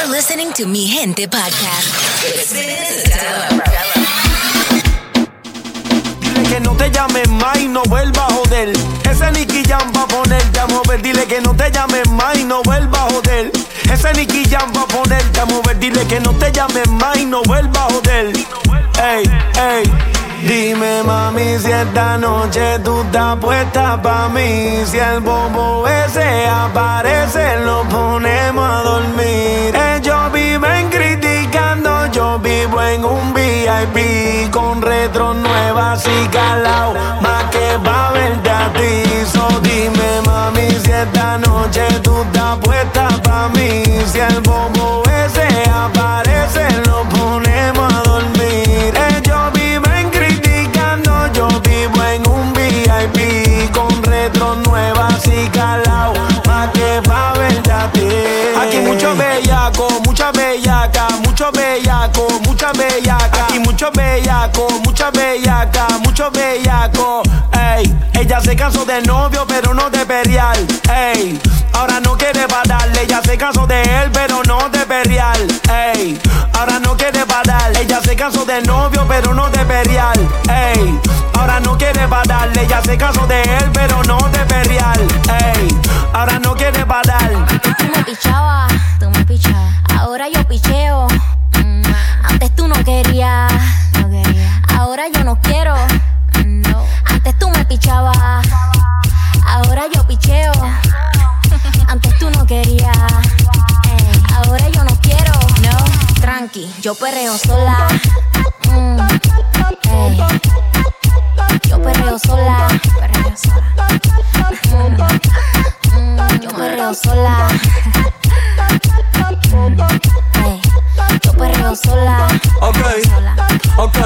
You're listening to Mi Gente Podcast. Dile que no te llames más y no vuelva a joder. Ese Nicky Jam va a ponerte a mover. Dile que no te llames más y no vuelva a joder. Ese Nicky Jam va a ponerte a mover. Dile que no te llames más y no vuelva a joder. Ey, ey. Dime mami si esta noche tú estás puesta pa' mí. Si el bobo ese aparece lo ponemos a dormir. Ellos viven criticando, yo vivo en un VIP Con retro nuevas y calao, más que pa' verte a ti. So dime mami si esta noche tú estás puesta pa' mí. Si el bobo ese aparece bellaco, mucha bellaca, mucho bellaco Ey, ella se casó de novio pero no de perial Ey, ahora no quiere darle Ella se casó de él pero no de perial Ey, ahora no quiere parar Ella se casó de novio pero no de perial Ey, ahora no quiere darle Ella se casó de él pero no de perial Ey, ahora no quiere parar Tú me pichabas, tú me pichabas. Ahora yo picheo. Mm, Antes tú no querías. Ahora yo no quiero. No. Antes tú me pichabas. Ahora yo picheo. Antes tú no querías. Ey, Ahora yo no quiero. No. Tranqui, yo perreo sola. Mm. Yo perreo sola. Perreo sola. Mm, mm, yo perreo sola. Ey, Yo perreo sola. Ok, sola. Ok,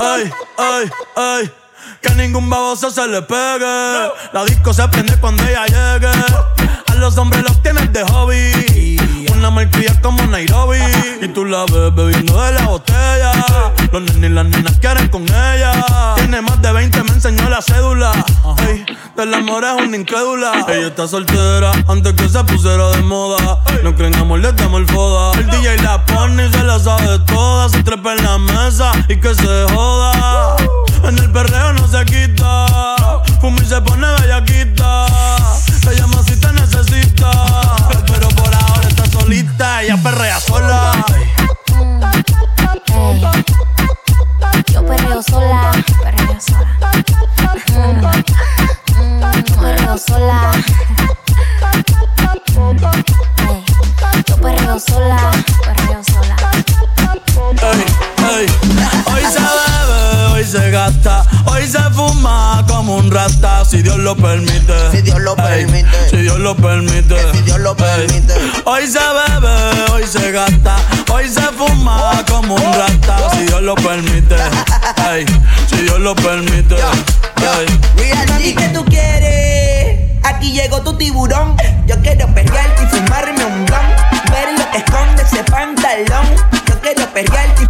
ay, ay, ay. Que ningún baboso se le pegue. La disco se prende cuando ella llegue. A los hombres los tienes de hobby. Una malcria como Nairobi. Y tú la ves bebiendo de la botella. Los nenes y las nenas quieren con ella. Tiene más de 20, me enseñó la cédula. Ey, del amor es una incrédula. Ella está soltera antes que se pusiera de moda. No creen amor, le damos el foda. El DJ la pone y se la sabe toda. Se trepa en la mesa y que se joda. En el perreo no se quita. Fuma y se pone bellaquita. Te llama si te necesita. Pero por está solita. Ella perrea sola. Yo perreo sola, perreo sola. Mm, mm, perreo sola. Ey, Yo perreo sola, perreo sola. Se hoy se gasta, hoy se fuma como un rata, si Dios lo permite. Si Dios lo Ey, permite. Si Dios lo permite. si Dios lo Ey. permite. Hoy se bebe, hoy se gasta, hoy se fuma como un rata, si Dios lo permite. Ey, si Dios lo permite. G, ¿qué tú quieres? Aquí llegó tu tiburón. Yo quiero perrearte y fumarme un blunt. Ver lo que esconde ese pantalón. Yo quiero perrearte y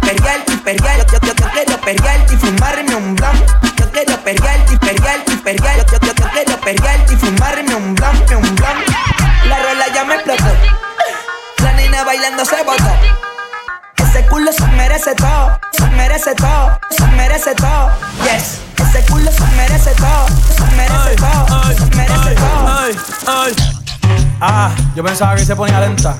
perrearte. Yo, yo, yo quiero perrearte y fumarme un blunt. Yo quiero perrearte y perrearte y perrearte. Yo, yo, yo quiero perrearte y fumarme un blunt, un blunt. La rola ya me explotó. La nena bailando se botó. Ese culo se merece todo, se merece todo, se merece todo. Yes, ese culo se merece todo, se merece todo, Ay, se merece ay, todo. ay, ay. Ah, yo pensaba que se ponía lenta.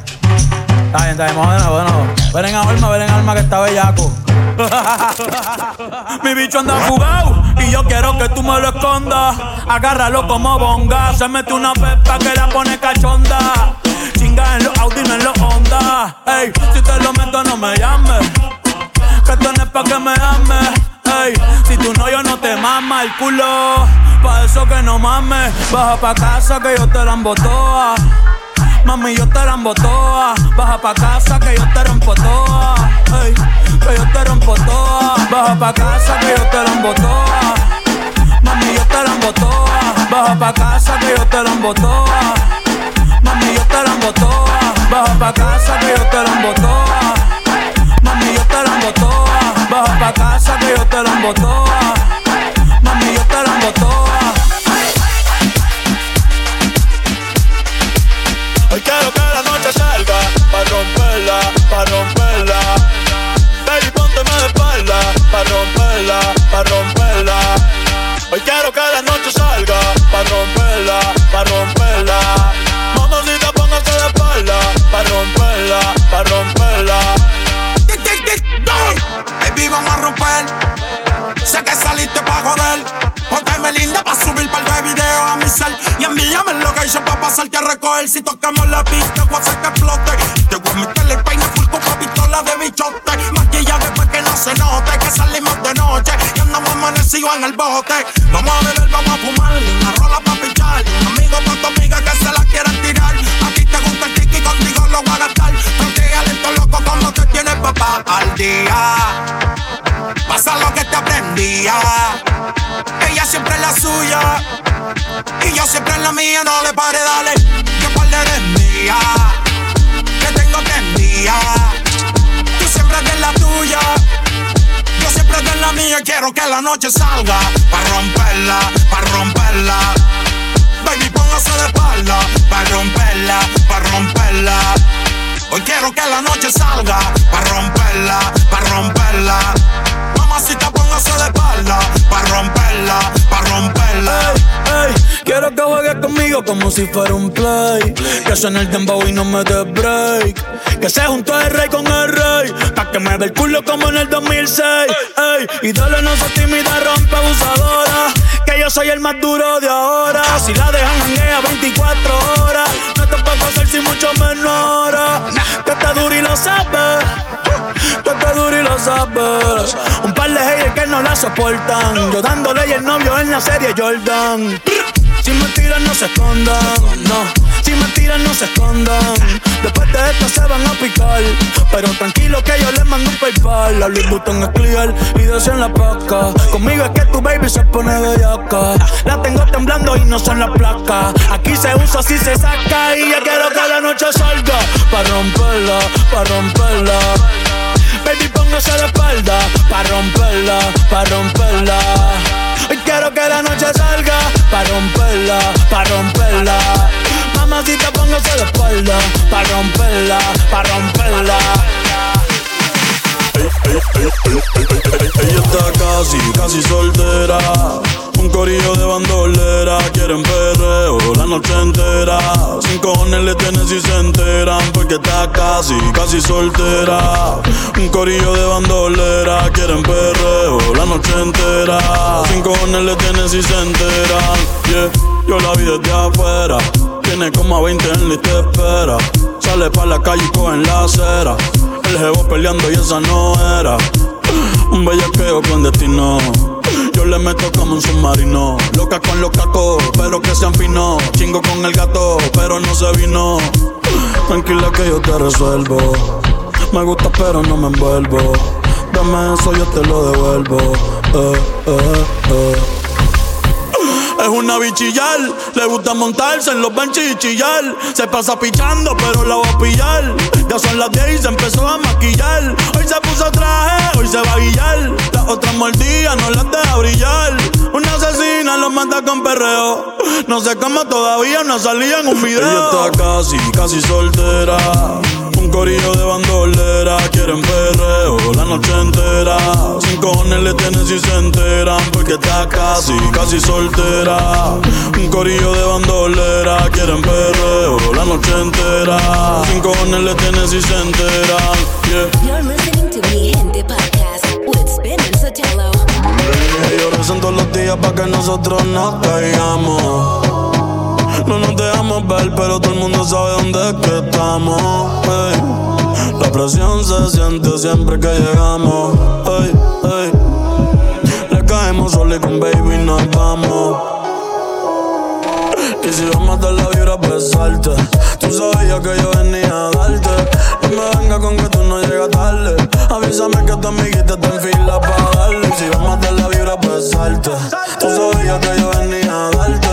Está bien, está bien, bueno, bueno. Ven en alma, ven en alma que está bellaco. Mi bicho anda jugado y yo quiero que tú me lo escondas. Agárralo como bonga. Se mete una pepa que la pone cachonda. Chinga en los Audi, no en los Honda. Ey, si te lo meto, no me llames. Que es pa' que me ames. Ey, si tú no, yo no te mama el culo. Pa' eso que no mames. Baja pa' casa que yo te la embotoa. Mami, yo te la toa. Baja pa' casa que yo te rompo toa. Que yo te rompo toa. Baja pa' casa que yo te la toa. Mami, yo te la toa. Baja pa' casa que yo te la toa. Mami, yo te la. Baja pa' casa que yo te la toa. Mami, yo te la. Baja pa' casa que yo te la. Mami, yo te la. pa' romperla, pa' romperla. Baby, pónteme de espalda, pa' romperla, pa' romperla. Hoy quiero que la noche salga, pa' romperla, pa' romperla. Mamacita, póngase de espalda, pa' romperla, pa' romperla. Baby, vamos a romper. Sé que saliste pa' joder. Póntame linda pa' subir par de videos a mi cel. Y envíame el location pa' pasarte a recoger. Si tocamos la pista, voy a hacer que explote. Te voy a el peine full con pistola de bichote. Maquilla después que no se note. Que salimos de noche y andamos amanecidos en el bote. Vamos a beber, vamos a fumar. La rola pa' pichar. Amigos con tu amiga que se la quieran tirar. aquí te gusta el tiki, contigo lo voy a gastar. No te loco como te tienes papá al día. Pasa lo que te aprendía. Ella siempre es la suya. Y yo siempre en la mía, no le pare, dale. Que par de mía. Que tengo enviar. Tú siempre eres la tuya. Yo siempre de la mía. Quiero que la noche salga. Pa' romperla, pa' romperla. Baby, póngase de espalda. Pa' romperla, pa' romperla. Hoy quiero que la noche salga. Pa' romperla, pa' romperla. Mamacita, póngase de espalda. Pa' romperla, pa' romperla. Ey, quiero que juegues conmigo como si fuera un play. Que suene el dembow y no me dé break. Que se juntó el rey con el rey. Pa' que me dé el culo como en el 2006. Ey, y dale no se tímida, rompe abusadora. Que yo soy el más duro de ahora. Si la dejan janguea 24 horas. No te puedo hacer sin mucho menor. Que está duro y lo sabes. Que está duro y lo sabes. Un par de haters que no la soportan. Yo dándole y el novio en la serie Jordan. Sin mentiras no se escondan, no. Sin mentiras no se escondan. Después de esto se van a picar. Pero tranquilo que yo les mando un paypal. La Louis Vuitton es clear y de en la placa. Conmigo es que tu baby se pone bellaca. La tengo temblando y no son las placas. Aquí se usa si se saca. Y ya quiero que la noche salga. Pa' romperla, pa' romperla. Pa' romperla Hoy quiero que la noche salga Pa' romperla, pa' romperla Mamacita, póngase la espalda Pa' romperla, pa' romperla Ella está casi, casi soltera. Un corillo de bandolera, quieren perreo la noche entera. Sin cojones le tienen si se enteran, porque está casi, casi soltera. Un corillo de bandolera, quieren perreo la noche entera. Sin cojones le tienen si se enteran. Yeah, yo la vi desde afuera. Tiene como a 20 en la y te espera. Sale pa' la calle y coge en la acera. El jevo peleando y esa no era. Un bellaqueo clandestino. Yo le meto como un submarino. Loca con los cacos, pero que sean finos. Chingo con el gato, pero no se vino. Tranquila que yo te resuelvo. Me gusta, pero no me envuelvo. Dame eso, yo te lo devuelvo. Eh, eh, eh. Es una bichillar, le gusta montarse en los benches y chillar. Se pasa pichando, pero la voy a pillar. Ya son las 10 y se empezó a maquillar. Hoy se puso traje, hoy se va a guillar. Las otras mordidas no las deja brillar. Una asesina los mata con perreo. No sé cómo todavía no salía en un video. Ella está casi, casi soltera. Un corillo de bandolera, quieren perreo la noche entera. Sin cojones le tienen si se enteran, porque está casi, casi soltera. Un corillo de bandolera, quieren perreo la noche entera. Sin cojones le tienen si se enteran. Yeah. You're listening to Mi Gente Podcast with Spin and Sotelo. Ellos rezan todos los días para que nosotros nos caigamos. No nos dejamos ver, pero todo el mundo sabe dónde es que estamos. La presión se siente siempre que llegamos. ey, ey. Le caemos solo y con baby nos vamos. Y si vamos a dar la vibra, pues salte. Tú sabías que yo venía a darte. No me venga con que tú no llegas tarde. Avísame que tu amiguita está en fila para darle. Y si vamos a dar la vibra, pues salte. Tú sabías que yo venía a darte.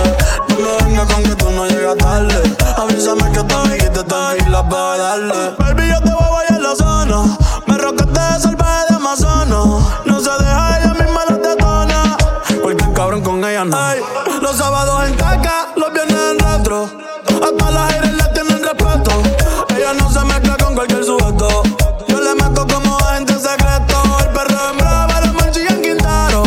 No me venga con que tú no llegas tarde. Avísame que tu amiguita está en fila para darle. Baby, yo te voy a bailar la zona. Me rocaste de salvaje de Amazonas. No se deja, ella misma la detona. Cualquier cabrón con ella no. Ey, los sábados en en Hasta las aires le tienen respeto. Ella no se mezcla con cualquier sujeto. Yo le meto como agente secreto. El perro en brava, los manchillas en Quintero.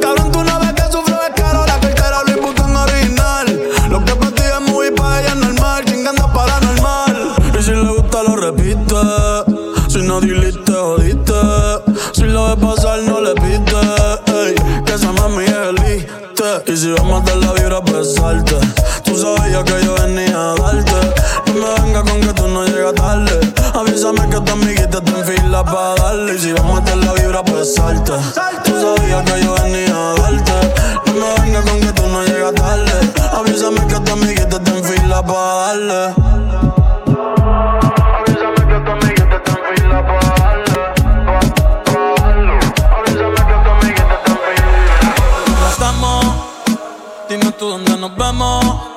Cabrón, tú no ves que sufro es caro. La cartera Louis Vuitton original. Lo que para ti es muy pa' ella normal. Chingando paranormal. Y si le gusta, lo repite. Si no diliste, jodiste. Si lo ves pasar, no le pite. Ey, que esa mami es elite. Y si vamos a dar la vibra, pues salte. Tú sabías que yo venía a darte. No me venga con que tú no llegas tarde. Avísame que tu amiguita te enfila pa' darle. Y si vamos a dar la vibra, pues salte. Tú sabías que yo venía a darte. No me venga con que tú no llegas tarde. Avísame que tu amiguita te enfila pa' darle. Avísame que tu amiguita te enfila pa' darle. Tú dónde nos vemos.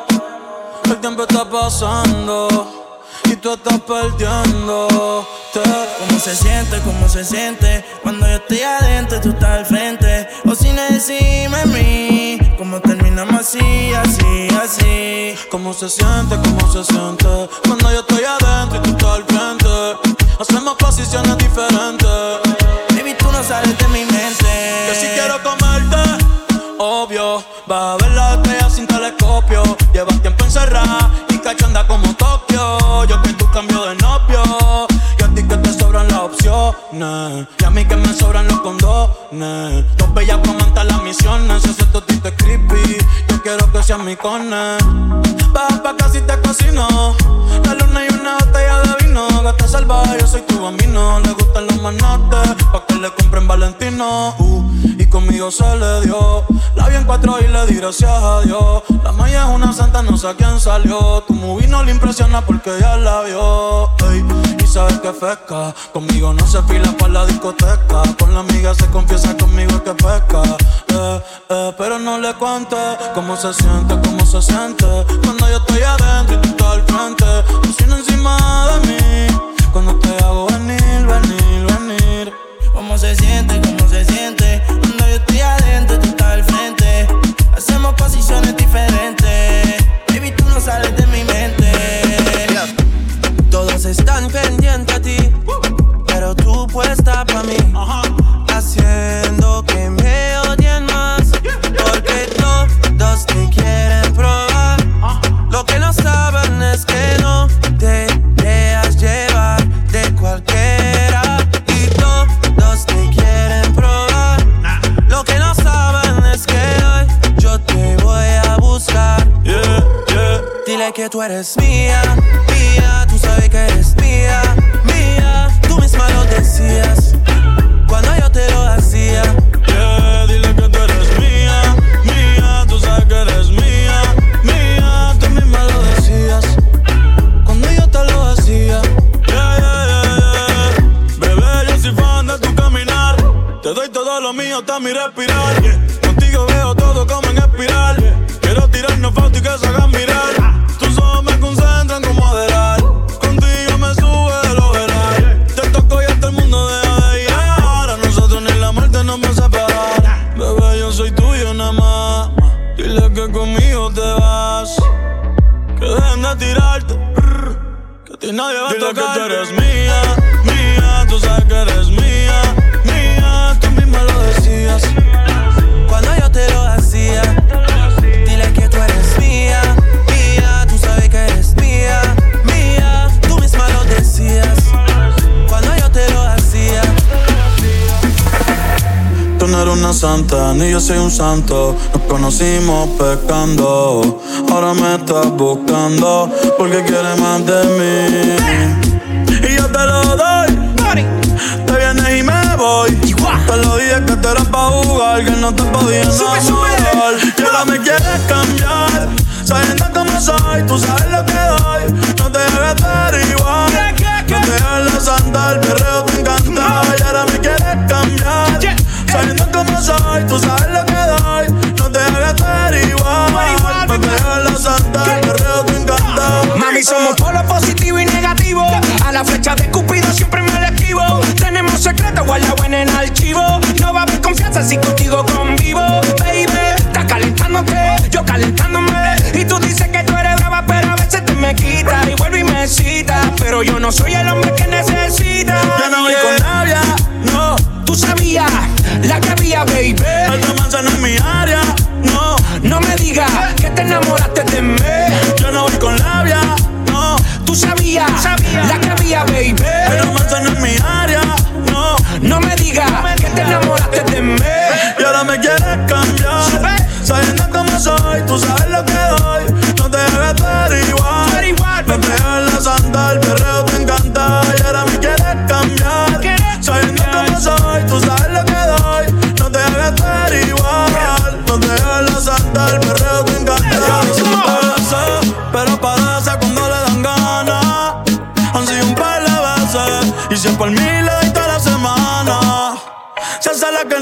El tiempo está pasando y tú estás perdiendo. ¿Cómo se siente? ¿Cómo se siente? Cuando yo estoy adentro, tú estás al frente. O si no decime a mí, ¿cómo terminamos así, así, así? ¿Cómo se siente? ¿Cómo se siente? Cuando yo estoy adentro y tú estás al frente. Hacemos posiciones diferentes. Baby, tú no sales de mi mente. Yo sí quiero comerte, obvio. Va a ver la estrella sin telescopio. Llevas tiempo encerrada y cachonda como Tokio. Yo que tú cambio de novio. Y a ti que te sobran las opciones. Y a mí que me sobran los condones. Dos bellas comentan las misiones. Si ese totito es creepy, yo quiero que seas mi cone. Baja pa' casi te cocino. La luna y una botella de vino. Salvaje, yo soy tu bambino. Le gustan los manates, pa' que le compren Valentino. Uh, y conmigo se le dio. La vi en cuatro y le di gracias a Dios. La maya es una santa, no sé a quién salió. Tu movie no le impresiona porque ya la vio. Y sabes que pesca. Conmigo no se fila para la discoteca. Con la amiga se confiesa conmigo que pesca. Eh, eh, pero no le cuente cómo se siente, cómo se siente. Cuando yo estoy adentro y tú estás al frente. Cocina encima de mí. Cuando te hago venir, venir, venir. ¿Cómo se siente? ¿Cómo se siente? Cuando yo estoy adentro, tú estás al frente. Hacemos posiciones diferentes. Baby, tú no sales de mi mente. Todos están pendientes a ti, pero tú puesta pa' mí. Tú eres mía, mía, tú sabes que eres mía, mía, tú misma lo decías cuando yo te lo hacía. Yeah, dile que tú eres mía, mía, tú sabes que eres mía, mía, tú misma lo decías cuando yo te lo hacía. Yeah, yeah. Bebé, yo soy fan de tu caminar, te doy todo lo mío hasta mi respirar. Ni yo soy un santo. Nos conocimos pecando. Ahora me estás buscando porque quieres más de mí. Y yo te lo doy. Te vienes y me voy. Te lo dije que te eras pa' jugar, que no te podía enamorar. Y ahora me quieres cambiar. Sabiendo cómo soy, tú sabes lo que doy. No te debes ver igual. No te el perreo te no soy el hombre que necesita. Yo no voy con labia, no. Tú sabías la que había, baby. Esta manzana es mi área, no. No me digas que te enamoraste de mí. Yo no voy con labia, no. Tú sabías, sabía. la que había, baby. Esta manzana en mi área, no. No me digas que te enamoraste de mí. Y ahora me quieres cambiar. Sabiendo cómo soy, tú sabes lo que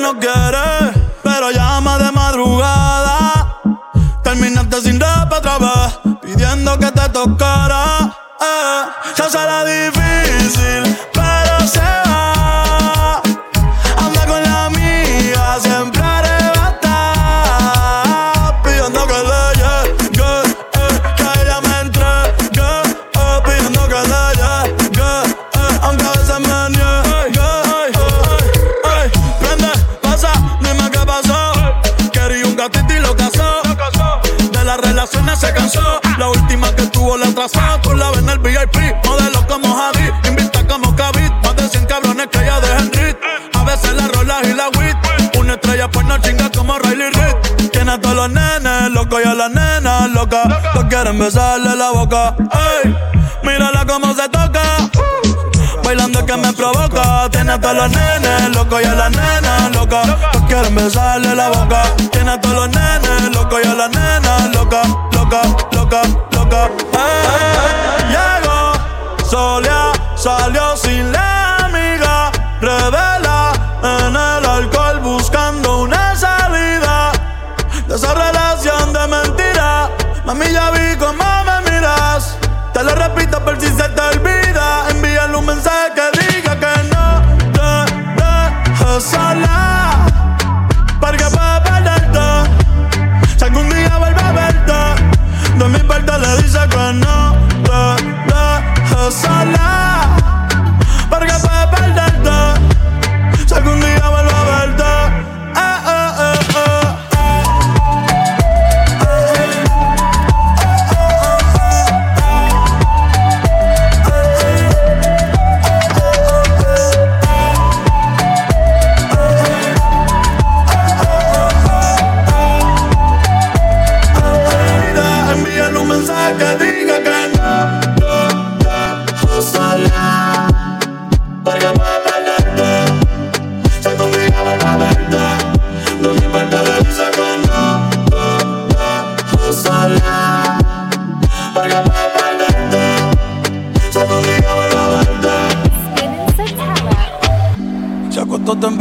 no quiere, pero llama de madrugada. Terminaste sin rap otra vez, pidiendo que te tocara. La última que tuvo la atrasó. Tú la ves en el VIP. Modelo como Javi. Invita como Kavit. Más de 100 cabrones que ella deja en rit. A veces la rola y la wit. Una estrella pues no chinga como Riley Reid. Tiene a todos los nenes locos y a las nenas locas. Todos quieren besarle la boca. Ey, mírala cómo se toca. Bailando que me provoca. Tiene a todos los nenes locos y a las nenas locas. Todos quieren besarle la boca. Tiene a todos los nenes locos y a las nenas locas. Loca, loca, loca. Eh, llegó, solía, salió sin la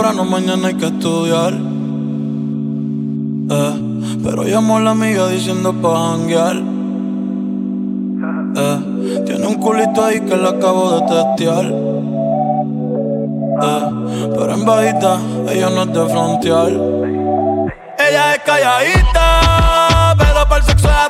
temprano, mañana hay que estudiar. Eh, pero llamó a la amiga diciendo pa' janguear. Eh, tiene un culito ahí que le acabo de testear. Eh, pero en bajita, ella no es de frontear. Ella es calladita, pero para el sexo es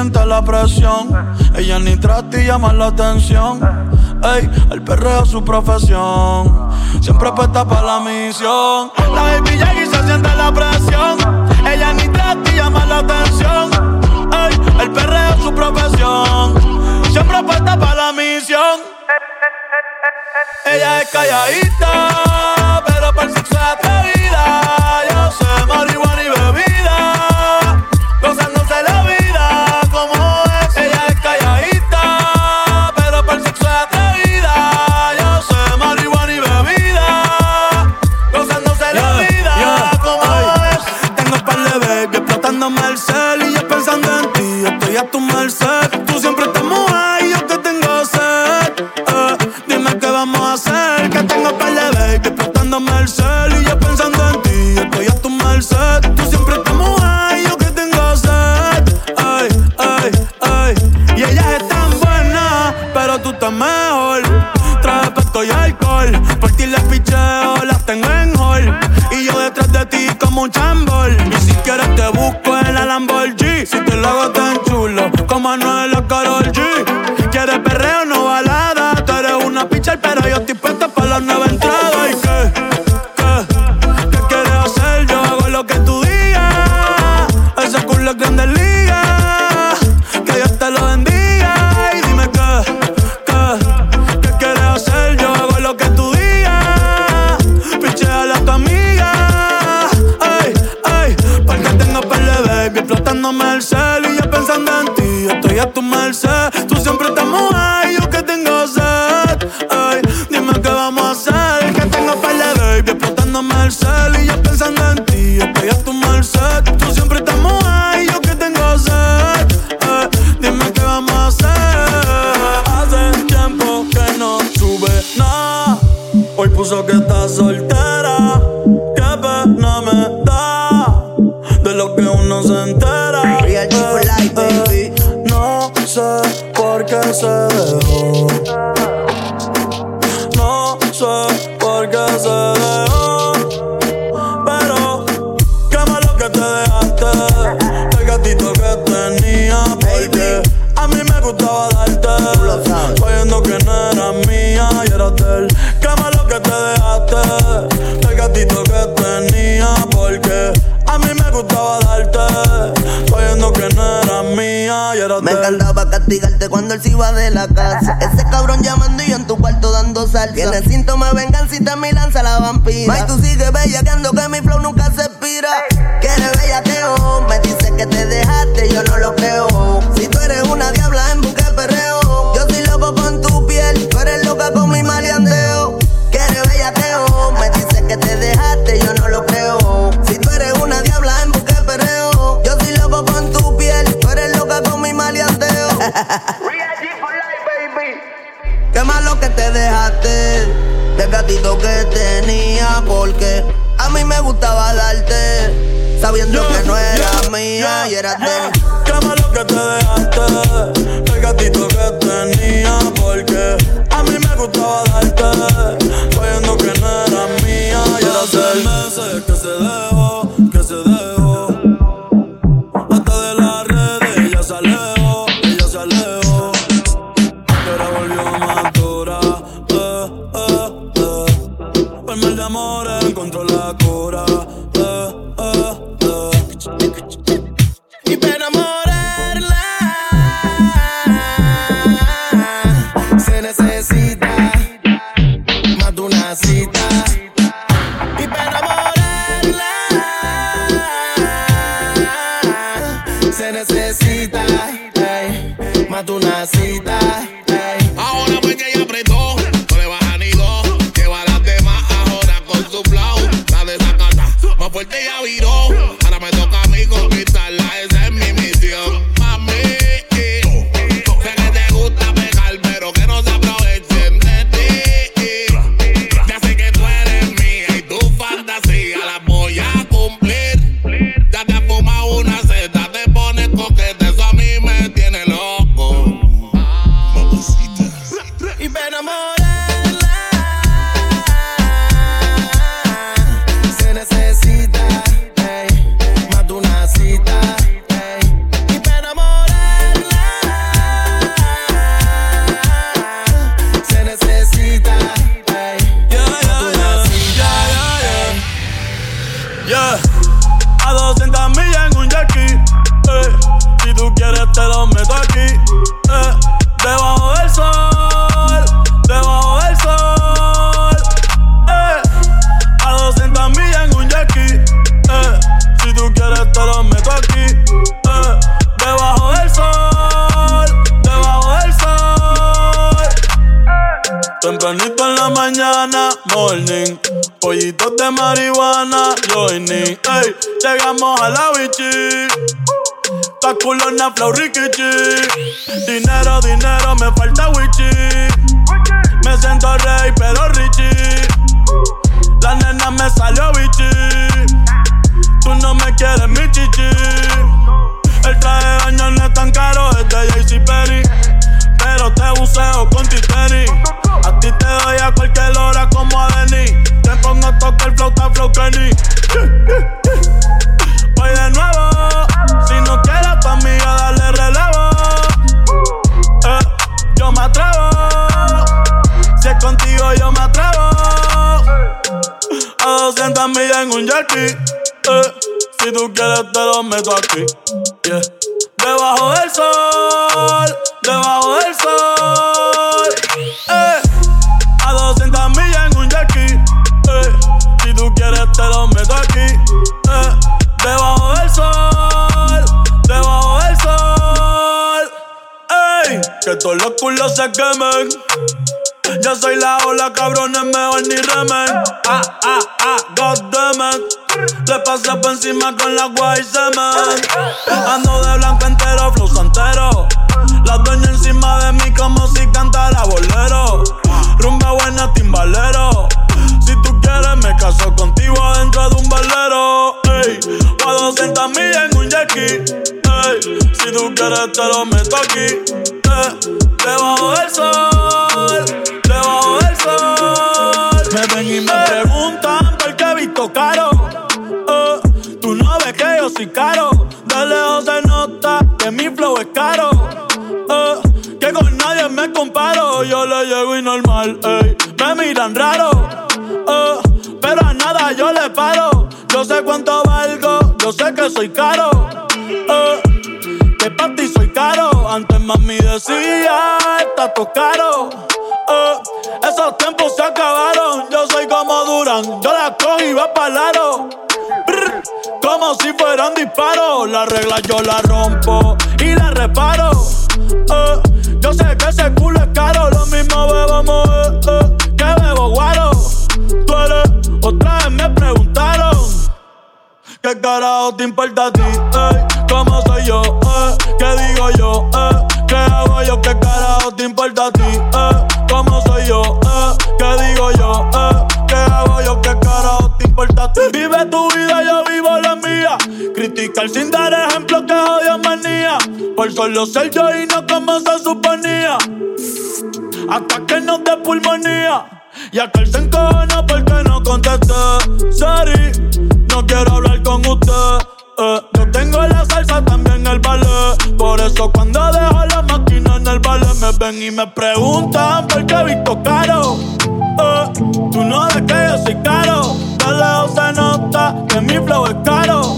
siente la presión, ella ni trata y llama la atención. Ey, el perreo es su profesión. Siempre puesta para la misión. La baby llega y se siente la presión. Ella ni trata y llama la atención. Ey, el perreo es su profesión. Siempre puesta para la misión. Ella es calladita, pero para el sexo es atrevida. cuando él se de la casa. Ese cabrón llamando y yo en tu cuarto dando salsa. Tiene síntomas de venganza y mi lanza la vampira. May, tú sigues bella que mi flow nunca se expira. nothing. Pero te buceo con Titeri. A ti te doy a cualquier hora como a Denis. Te pongo a tocar flauta, flow Kenny. Voy de nuevo. Si no quieres pa' mí, yo dale relevo. Eh, yo me atrevo. Si es contigo, yo me atrevo. A 200 millas en un jerky. Eh, si tú quieres, te lo meto aquí. Yeah. yo se quemen. Yo soy la ola, cabrones, mejor ni remen. Ah, ah, ah, goddammit. Te pasas por encima con la guay semen. Ando de blanco entero, flow santero. La dueña encima de mí como si cantara bolero. Rumba buena, timbalero. Si tú quieres, me caso contigo adentro de un velero ey. O a 200 millas en un jet ey. Si tú quieres, te lo meto aquí, ey. Debajo del sol, debajo del sol. Me ven y me preguntan por qué he visto caro. Eh. Tú no ves que yo soy caro. De lejos se nota que mi flow es caro. Eh que con nadie me comparo. Yo le llego y normal, ey. Me miran raro, eh, pero a nada yo le paro. Yo sé cuánto que soy caro. eh, que para ti soy caro. Antes mami decía, está todo caro. Eh, esos tiempos se acabaron. Yo soy como Duran, yo la cojo y va para aro. Como si fueran disparos. La regla yo la rompo y la reparo. Eh, yo sé que ese culo es caro. Lo mismo ¿Qué carajo te importa a ti? Ey? ¿Cómo soy yo? Eh? ¿Qué digo yo? Eh? ¿Qué hago yo? ¿Qué carajo te importa a ti? ¿Cómo soy yo? ¿Qué digo yo? ¿Qué hago yo? ¿Qué carajo te importa a ti? Vive tu vida, yo vivo la mía. Criticar sin dar ejemplo que odio manía. Por solo ser yo y no como se suponía. Hasta que no te pulmonía. Y aquel se encojona porque no contesté. Sorry, no quiero hablar con usted. Eh, yo tengo la salsa también el ballet. Por eso cuando dejo la máquina en el ballet me ven y me preguntan por qué he visto caro. Eh, tú no ves que yo soy caro. De lejos se nota que mi flow es caro.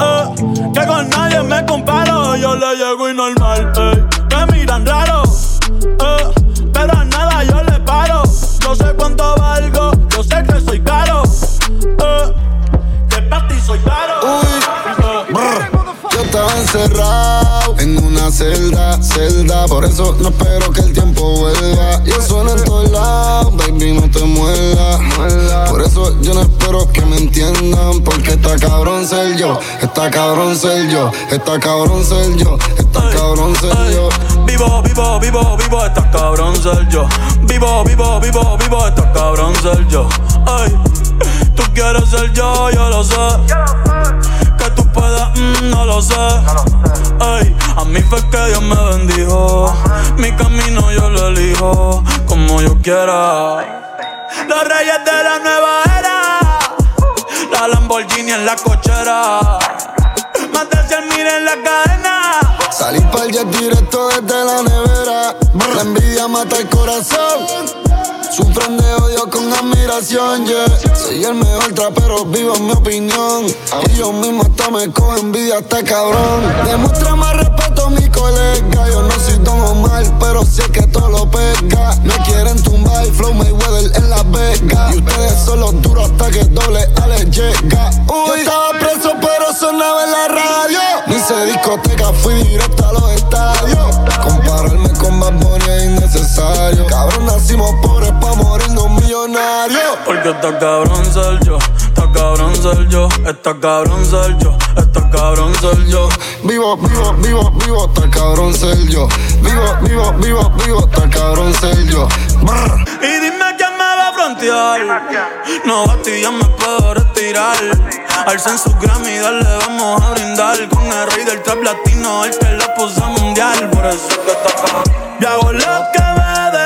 Eh, que con nadie me comparo. Yo le llego y normal. ey. Me miran raro. Eh, pero a nada yo le paro. Yo sé cuánto valgo, yo sé que soy caro. Eh, que para ti soy caro. Yo estaba encerrado en una celda, celda. Por eso no espero que el tiempo vuelva. Yo sueno en todos lados, baby, no te muerdas. Por eso yo no espero que me entiendan. Porque está cabrón ser yo, está cabrón ser yo, está cabrón ser yo, está cabrón ser yo. Vivo, vivo, vivo, vivo, está cabrón ser yo. Vivo, vivo, vivo, vivo, está cabrón ser yo. Ay, tú quieres ser yo, yo lo sé. Que tú puedas, mm, no lo sé. Ay, a mí fue que Dios me bendijo. Mi camino yo lo elijo como yo quiera. Los reyes de la nueva era. La Lamborghini en la cochera. Más de 100 mil en la cadena. Salí pa'l jet directo desde la nevera. La envidia mata el corazón. Sufren de odio con admiración, yeah. Soy el mejor trapero vivo en mi opinión. Y yo mismo hasta me cojo envidia hasta cabrón. Demuestra más respeto a mi colega. Yo no soy Don Omar, pero sé que todo lo pega. Me quieren tumbar, flow Mayweather en Las Vegas. Y ustedes son los duros hasta que doble Ale llega. Yo estaba preso, pero sonaba en la radio. Ni hice discoteca, fui directo a los estadios. Compararme es innecesario. Cabrón, nacimos pobres pa' morirnos millonarios. Porque está cabrón ser yo, está cabrón ser yo, está cabrón ser yo, está cabrón ser yo. Vivo, vivo, vivo, vivo, está cabrón ser yo. Vivo, vivo, vivo, vivo, está cabrón ser yo. Brr. Y dime quién me va a frontear. No ya me puedo retirar. Alza en su Grammy, dale, vamos a brindar. Con el rey del trap latino, el que la puso mundial. Por eso es que está cabrón. Yo hago lo que me dé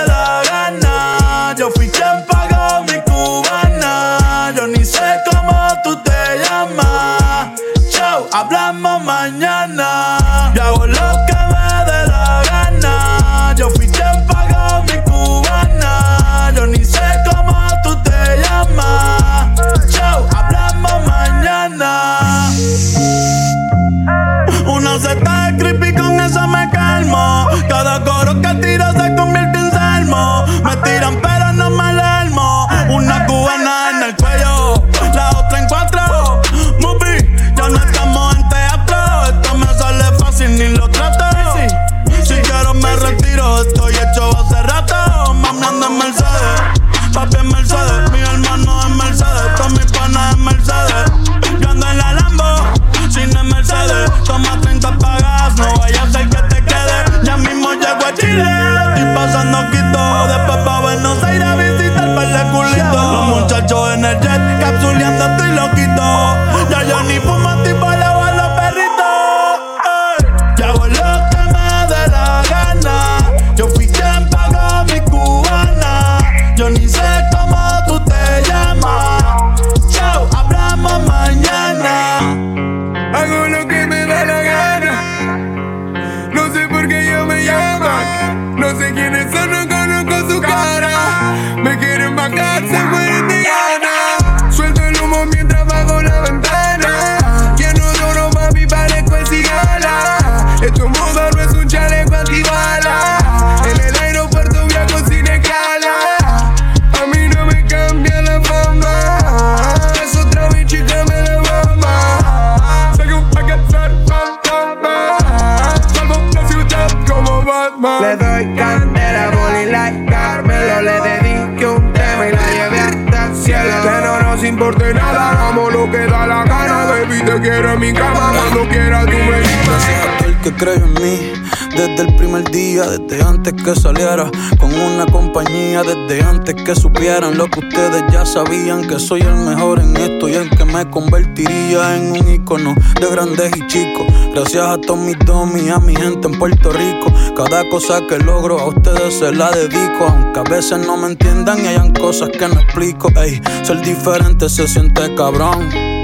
que creyó en mí desde el primer día, desde antes que saliera con una compañía, desde antes que supieran lo que ustedes ya sabían, que soy el mejor en esto y el que me convertiría en un icono de grandes y chicos. Gracias a todos mis domis y a mi gente en Puerto Rico, cada cosa que logro a ustedes se la dedico, aunque a veces no me entiendan y hayan cosas que no explico. Ey, ser diferente se siente cabrón.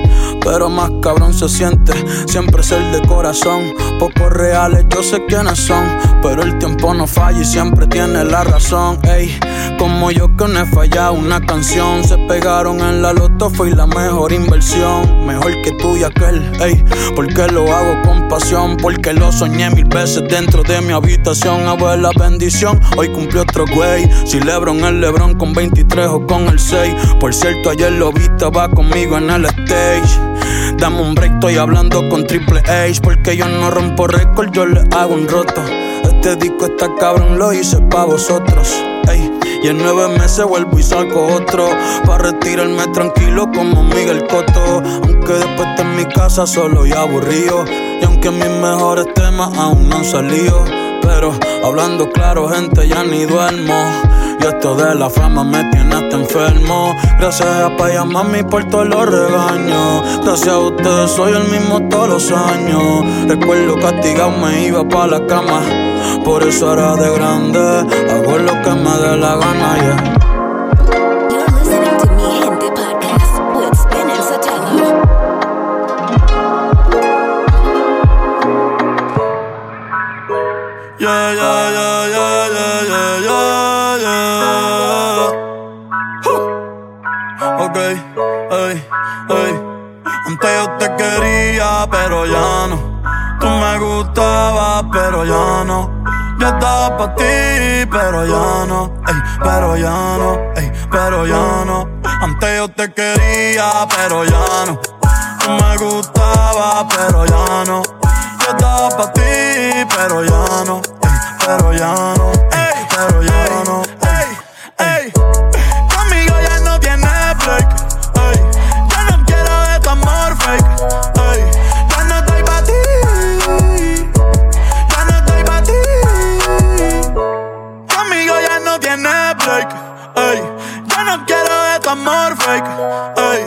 Pero más cabrón se siente siempre ser de corazón. Pocos reales, yo sé quiénes son. Pero el tiempo no falla y siempre tiene la razón. Ey, como yo que no he fallado una canción. Se pegaron en la loto, fue la mejor inversión. Mejor que tú y aquel, ey. Porque lo hago con pasión. Porque lo soñé mil veces dentro de mi habitación. Abuela bendición, hoy cumplió otro güey. Si Lebron el Lebron con 23 o con el 6. Por cierto, ayer lo vi, estaba conmigo en el stage. Dame un break, estoy hablando con Triple H. Porque yo no rompo récord, yo le hago un roto. Este disco está cabrón, lo hice pa' vosotros. Ey, y en nueve meses vuelvo y saco otro. Pa' retirarme tranquilo como Miguel Cotto. Aunque después de en mi casa solo y aburrido. Y aunque mis mejores temas aún no han salido. Pero hablando claro, gente, ya ni duermo. Y esto de la fama me tiene hasta enfermo. Gracias a Paya Mami por todos los regaños. Gracias a ustedes soy el mismo todos los años. Recuerdo castigado me iba pa' la cama. Por eso ahora de grande hago lo que me dé la gana, yeah. You're listening to Mi Gente Podcast with Spin and Sotelo. Yeah, yeah, yeah, Antes yo te quería, pero ya no. Tú me gustabas, pero ya no. Yo estaba pa' ti, pero ya no. Ey, pero ya no, ey, pero ya no. Antes yo te quería, pero ya no. Tú me gustabas, pero ya no. Yo estaba pa' ti, pero ya no. Pero ya no. Pero ya no. Break. Ey, yo no quiero de tu amor fake. Ey,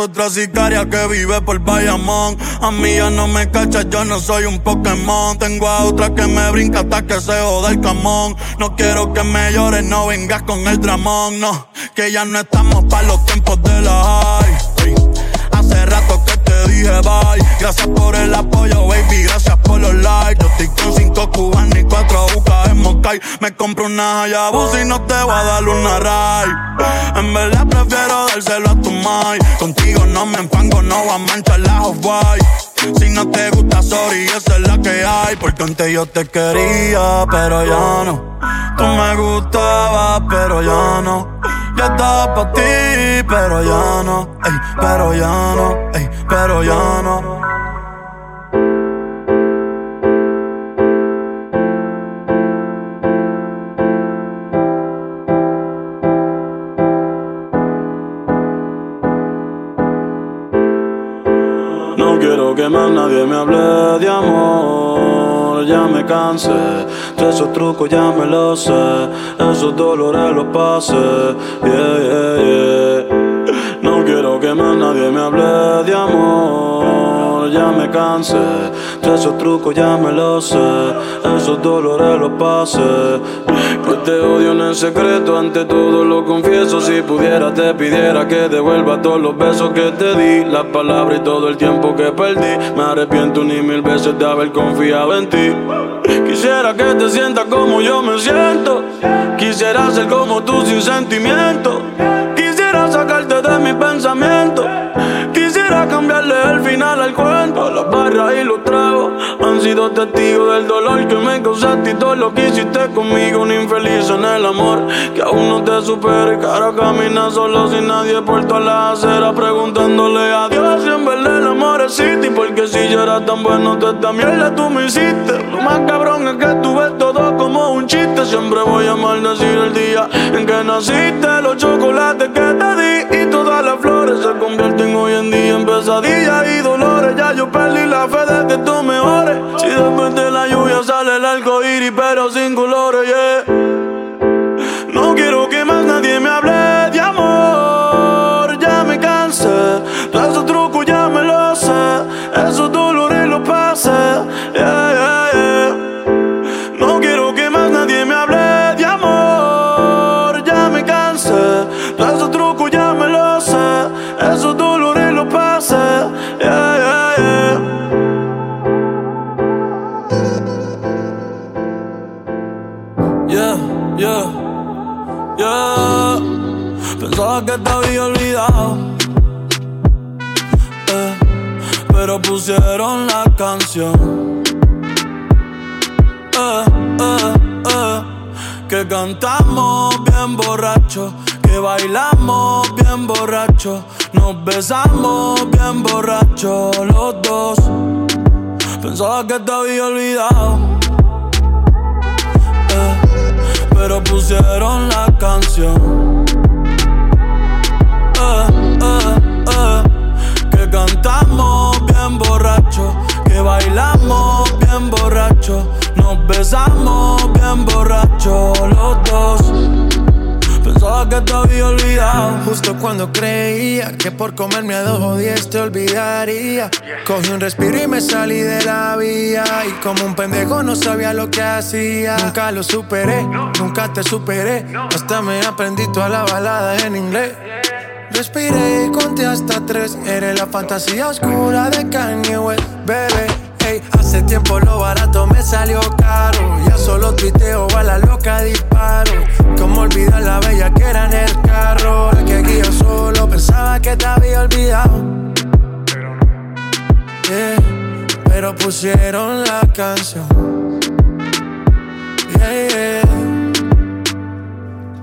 otra sicaria que vive por Bayamón. A mí ya no me cachas, yo no soy un Pokémon. Tengo a otra que me brinca hasta que se joda el camón. No quiero que me llores, no vengas con el dramón. No, que ya no estamos para los tiempos de la high. Gracias por el apoyo, baby. Gracias por los likes. Yo estoy con cinco cubanos y cuatro bucas en Moscay. Me compro una Hayabusa y no te voy a dar una ray. En verdad prefiero dárselo a tu mai. Contigo no me empango, no voy a manchar la white. Si no te gusta, sorry, esa es la que hay. Porque antes yo te quería, pero ya no. Tú me gustabas, pero ya no. Yo estaba pa' ti, pero ya no. Ey, pero ya no. Ey, pero ya no. No quiero que más nadie me hable de amor, ya me cansé. De esos trucos ya me lo sé, esos dolores los pasé. Yeah, yeah, yeah. No quiero que más nadie me hable de amor, ya me cansé. De esos trucos ya me lo sé. Esos dolores los pasé. Que te odio en el secreto, ante todo lo confieso. Si pudiera, te pidiera que devuelva todos los besos que te di. Las palabras y todo el tiempo que perdí. Me arrepiento ni mil veces de haber confiado en ti. Quisiera que te sientas como yo me siento. Quisiera ser como tú sin sentimiento. Quisiera sacarte de mi pensamiento. Quisiera cambiarle el final al cuento. Las barras y los tragos han sido testigos del dolor que me causaste y todo lo que hiciste conmigo. Un infeliz en el amor que aún no te supera. Y cara camina solo sin nadie por toda la acera preguntándole a Dios si en verdad el amor existe. Porque si yo era tan bueno, te esta mierda tú me hiciste. Lo más cabrón es que tú ves todo como un chiste. Siempre voy a maldecir el día en que naciste. Los chocolates que te di y todas las flores se convierten en pesadillas y dolores. Ya yo perdí la fe de que tú mejores. Si después de la lluvia sale el arco iris, pero sin colores, yeah. No quiero que más nadie me hable por comerme a dos o diez te olvidaría. Cogí un respiro y me salí de la vía. Y como un pendejo no sabía lo que hacía. Nunca lo superé, nunca te superé. Hasta me aprendí toda la balada en inglés. Respiré y conté hasta tres. Eres la fantasía oscura de Kanye West, bebé. Ey, hace tiempo lo barato me salió caro. Ya solo tuiteo a la loca disparo. Como olvidar la bella que era en el carro. Ahora que aquí yo solo pensaba que te había olvidado. Yeah, pero pusieron la canción. Yeah.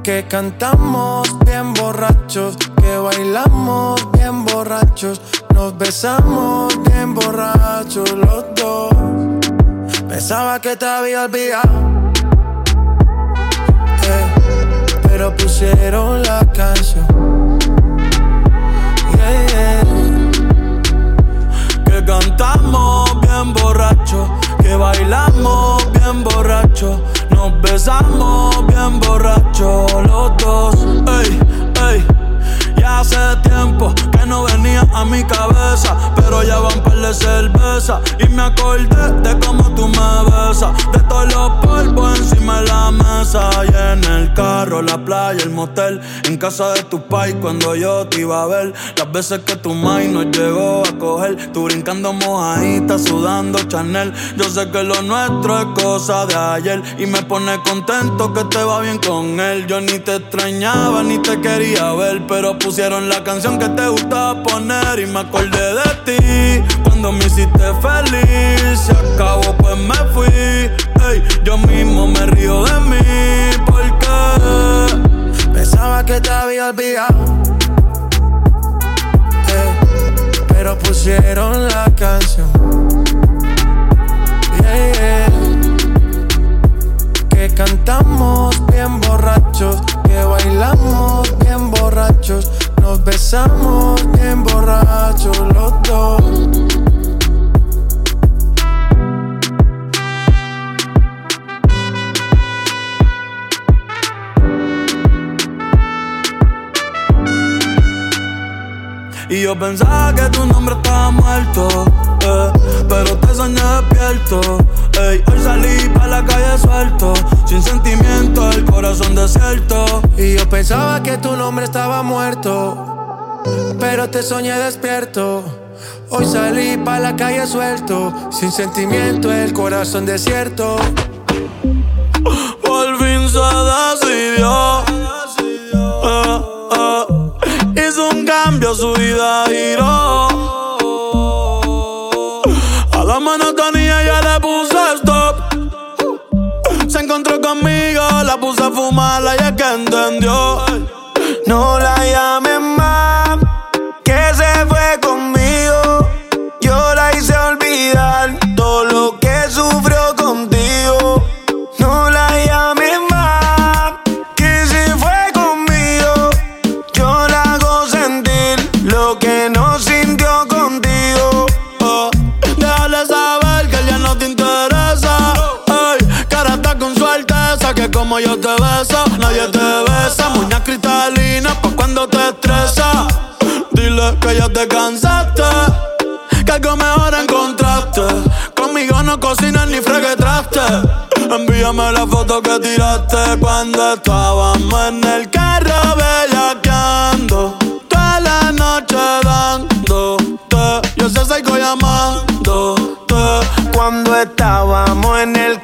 Que cantamos bien borrachos, que bailamos bien borrachos, nos besamos bien borrachos los dos. Pensaba que te había olvidado, pero pusieron la canción. Yeah. Que cantamos bien borracho, que bailamos bien borracho, nos besamos bien borracho los dos. Ey, ey. Ya hace tiempo no venía a mi cabeza, pero ya van par de cerveza. Y me acordé de cómo tú me besas, de todos los polvos encima de la mesa. Y en el carro, la playa, el motel, en casa de tu pai cuando yo te iba a ver, las veces que tu mai nos llegó a coger, tú brincando mojadita, sudando Chanel, yo sé que lo nuestro es cosa de ayer y me pone contento que te va bien con él, yo ni te extrañaba ni te quería ver, pero pusieron la canción que te gustaba poner y me acordé de ti cuando me hiciste feliz. Se acabó, pues me fui. Ey, yo mismo me río de mí porque Pensaba que te había olvidado. Eh, pero pusieron la canción. Yeah. Que cantamos bien borrachos, que bailamos bien borrachos, nos besamos bien borrachos los dos. Y yo pensaba que tu nombre estaba muerto, eh, pero te soñé despierto. Ey, hoy salí pa' la calle suelto, sin sentimiento, el corazón desierto. Y yo pensaba que tu nombre estaba muerto, pero te soñé despierto. Hoy salí pa' la calle suelto, sin sentimiento, el corazón desierto. Por fin se decidió. Eh, eh, cambio, su vida giró. A la monotonía ya le puse stop. Se encontró conmigo, la puse a fumar, la ya que entendió. No la llames que ya te cansaste, que algo mejor encontraste. Conmigo no cocinas ni fregue traste. Envíame la foto que tiraste cuando estábamos en el carro bellaqueando. Toda la noche dándote, yo sé sigo llamándote. Cuando estábamos en el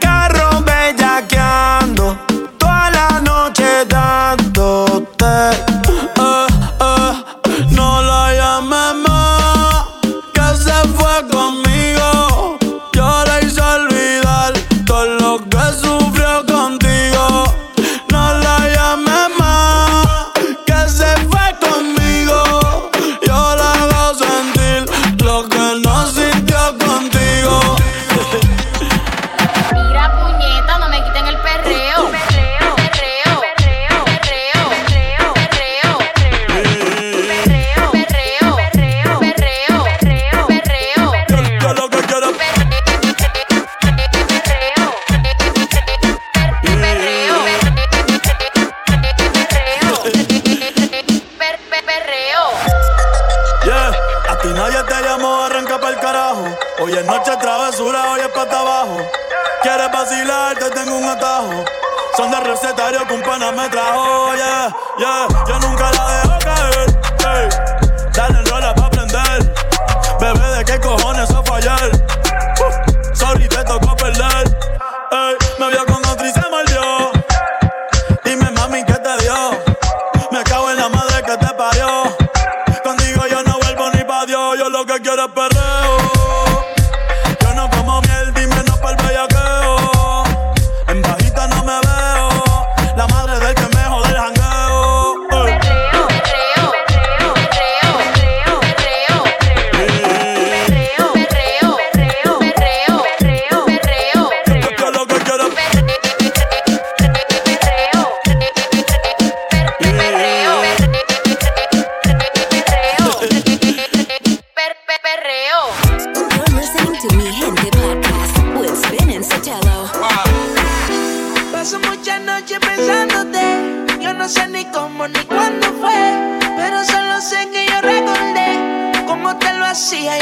Yo no sé ni cómo ni cuándo fue. Pero solo sé que yo recordé cómo te lo hacía y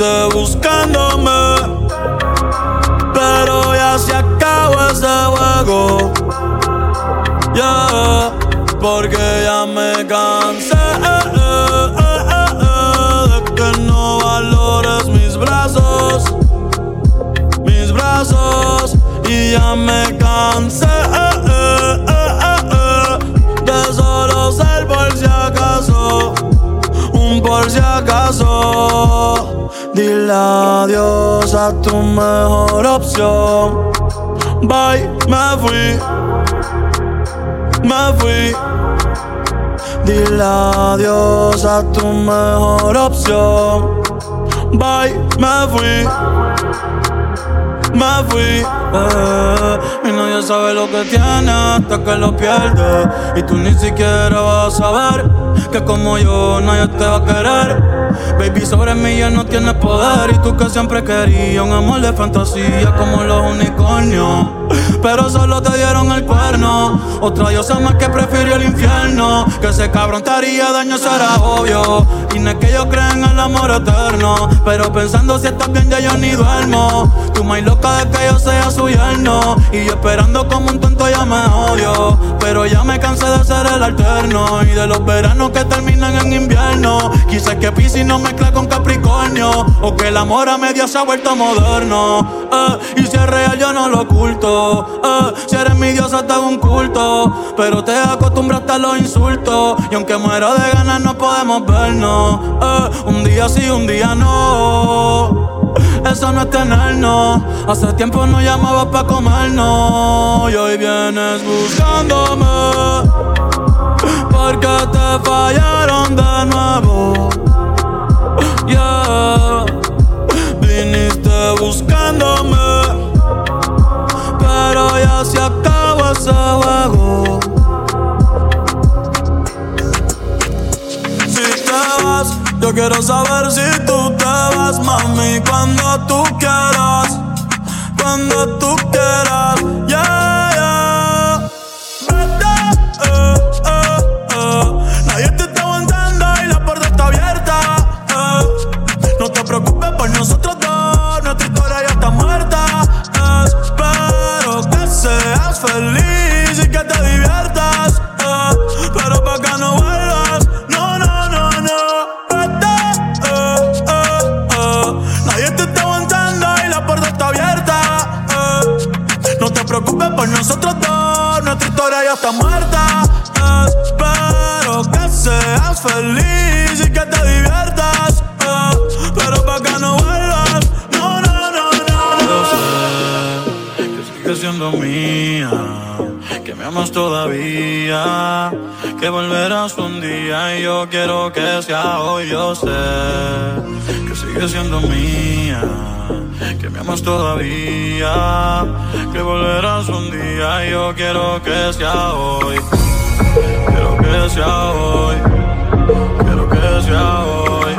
Viniste buscándome, pero ya se acabó ese juego. Yeah, porque ya me cansé eh, eh, eh, de que no valores mis brazos, mis brazos, y ya me cansé de solo ser por si acaso un por si acaso. Dile adiós a tu mejor opción. Bye, me fui, me fui. Dile adiós a tu mejor opción. Bye, me fui me fui. Eh, y nadie sabe lo que tiene hasta que lo pierde. Y tú ni siquiera vas a saber que como yo nadie te va a querer. Baby, sobre mí ya no tienes poder. Y tú que siempre querías un amor de fantasía como los unicornios. Pero solo te dieron el cuerno. Otra diosa más que prefirió el infierno. Que ese cabrón te haría daño, será obvio. Y no es que yo crea en el amor eterno. Pero pensando si estás bien, ya yo ni duermo. Tú más loca de que yo sea su yerno. Y yo esperando como un tonto ya me odio. Pero ya me cansé de ser el alterno. Y de los veranos que terminan en invierno. Quizás que Piscis no mezcla con Capricornio. O que el amor a media se ha vuelto moderno. Eh, y si es real, yo no lo oculto. Eh, si eres mi diosa, te hago un culto. Pero te acostumbraste a los insultos. Y aunque muero de ganas, no podemos vernos. Eh, un día sí, un día no. Eso no es tenernos. Hace tiempo no llamabas pa' comernos. Y hoy vienes buscándome. Porque te fallaron de nuevo. Yeah. Si te vas, yo quiero saber si tú te vas, mami, cuando tú quieras. Cuando tú quieras, yeah, yeah. Eh, eh, eh. Nadie te está aguantando y la puerta está abierta. No te preocupes por nosotros que me amas todavía, que volverás un día y yo quiero que sea hoy. Yo sé que sigues siendo mía, que me amas todavía, que volverás un día y yo quiero que sea hoy. Quiero que sea hoy, quiero que sea hoy,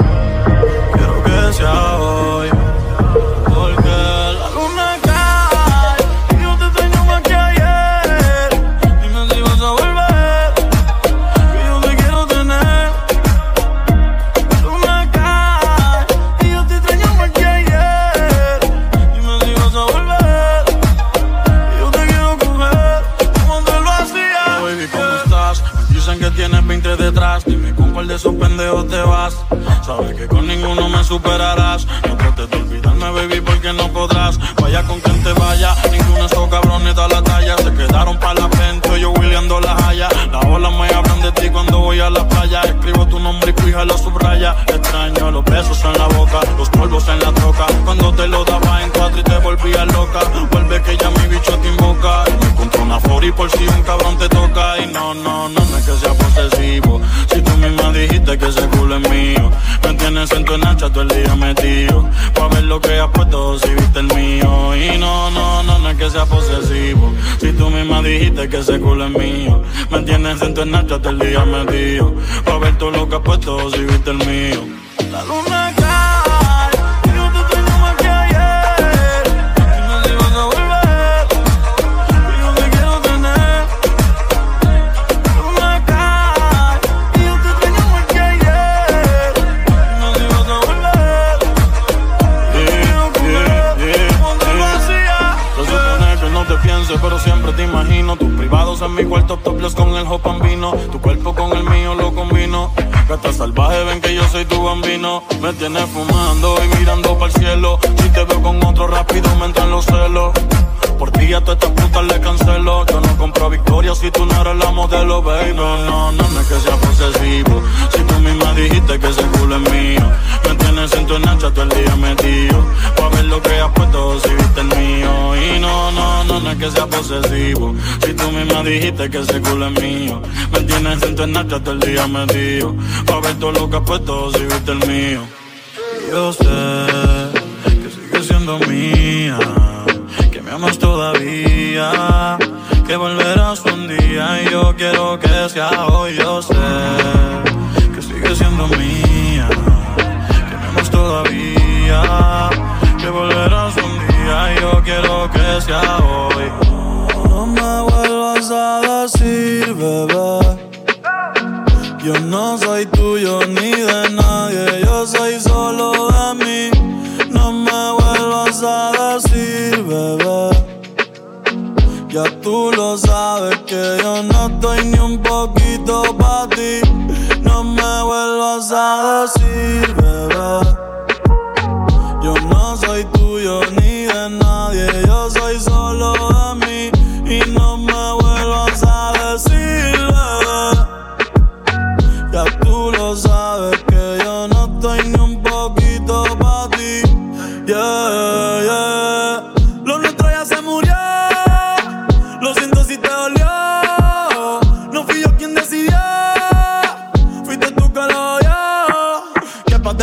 Sabes que con ninguno me superarás. No trates de olvidarme, baby, porque no podrás. Con quien te vaya. Ninguno de esos cabrones da la talla. Se quedaron para la frente. Yo Williando la haya. Las olas me hablan de ti cuando voy a la playa. Escribo tu nombre y fija la subraya. Extraño los besos en la boca. Los polvos en la troca. Cuando te lo daba en cuatro y te volvías loca. Vuelve que ya mi bicho te invoca. Me una fori por si un cabrón te toca. Y no, no, no, no es que sea posesivo. Si tú misma dijiste que ese culo es mío. Me tienes en tu todo el día metido. has puesto si viste el mío. Y no, no, no, no es que sea posesivo. Si tú misma dijiste que ese culo es mío. Me entiendes en tu hasta el día metido. Pa' ver todo lo que has puesto si viste el mío. En mi cuarto, topless con el vino Tu cuerpo con el mío lo combino. Gata salvaje, ven que yo soy tu bambino. Me tienes fumando y mirando para el cielo. Si te veo con otro rápido, me entran los celos. Por ti a todas estas putas le cancelo. Yo no compro victoria si tú no eres la modelo, baby. No, no, no, es que sea posesivo. Si tú misma dijiste que ese culo es mío. Me tienes en tu todo el día metido. Pa' ver lo que has puesto si viste el mío. Y no, no, no, es que sea posesivo. Si tú misma dijiste que ese culo es mío. Me tienes en tu nacha todo el día metido. Pa' ver todo lo que has puesto si viste el mío. Yo sé que sigue siendo mía amas todavía, que volverás un día y yo quiero que sea hoy, yo sé que sigue siendo mía, que me amas todavía, que volverás un día y yo quiero que sea hoy. No me vuelvas a decir, bebé. Yo no soy tuyo ni de tú lo sabes que yo no estoy ni un poquito para ti. No me vuelvas a decir,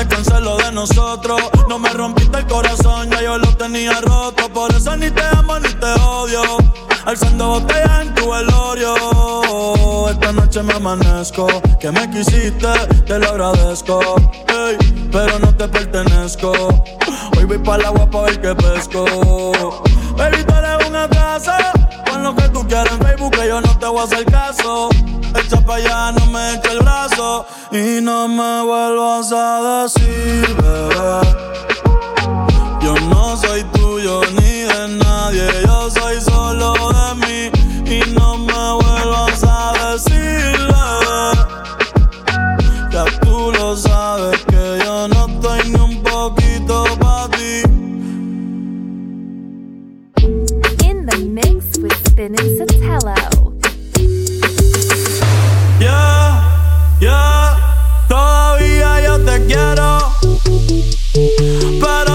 De nosotros. No me rompiste el corazón, ya yo lo tenía roto. Por eso ni te amo ni te odio. Alzando botellas en tu velorio. Esta noche me amanezco. Que me quisiste, te lo agradezco. Ey, pero no te pertenezco. Hoy voy para el agua pa' ver qué pesco. Baby, tú eres un atraso. Pon lo que tú quieras en Facebook, que yo no te voy a hacer caso. Echa pa' allá, no me eche el brazo. Y no me vuelvas a decir, bebé. Yo no soy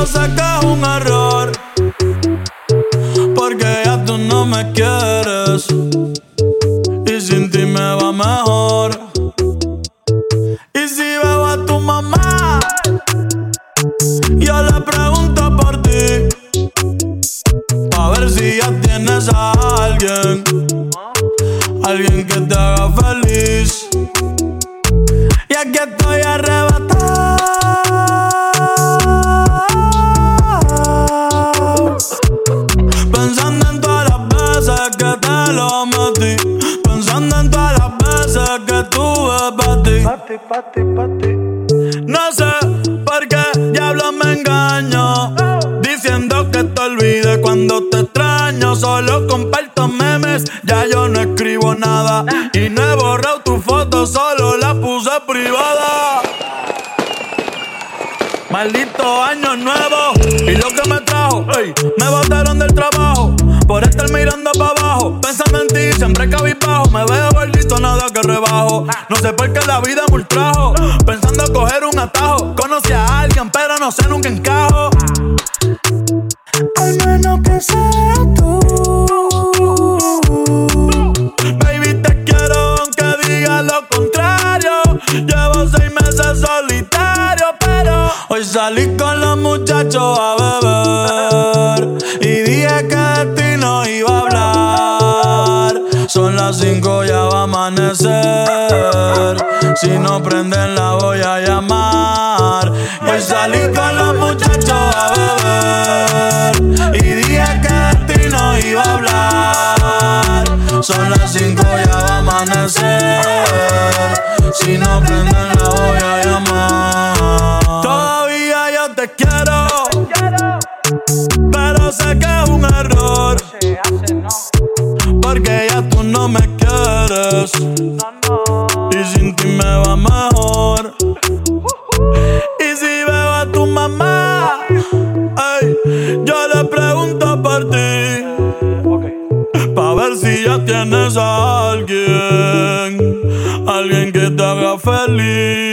sé que es un error, porque ya tú no me quieres y sin ti me va mejor. Y si veo a tu mamá, yo le pregunto No sé por qué diablo me engaño. Diciendo que te olvide cuando te extraño. Solo comparto memes, ya yo no escribo nada. Y no he borrado tu foto, solo la puse privada. Maldito año nuevo y lo que me trajo, me botaron del trabajo por estar mirando para abajo, ti, siempre cabizbajo, me veo gordito, nada que rebajo, no sé por qué la vida me ultrajo, pensando coger un atajo, conocí a alguien pero no sé nunca encajo, al menos que sea tú, baby te quiero aunque diga lo contrario, llevo seis meses solitario pero hoy salí con muchacha muchachos a beber. Las cinco, ya va a amanecer. Si no prenden la voy a llamar. Hoy salí con los muchachos a beber. Y dije que de ti no iba a hablar. Son las cinco, ya va a amanecer. Si no prenden la voy a llamar. Tienes a alguien. Alguien que te haga feliz.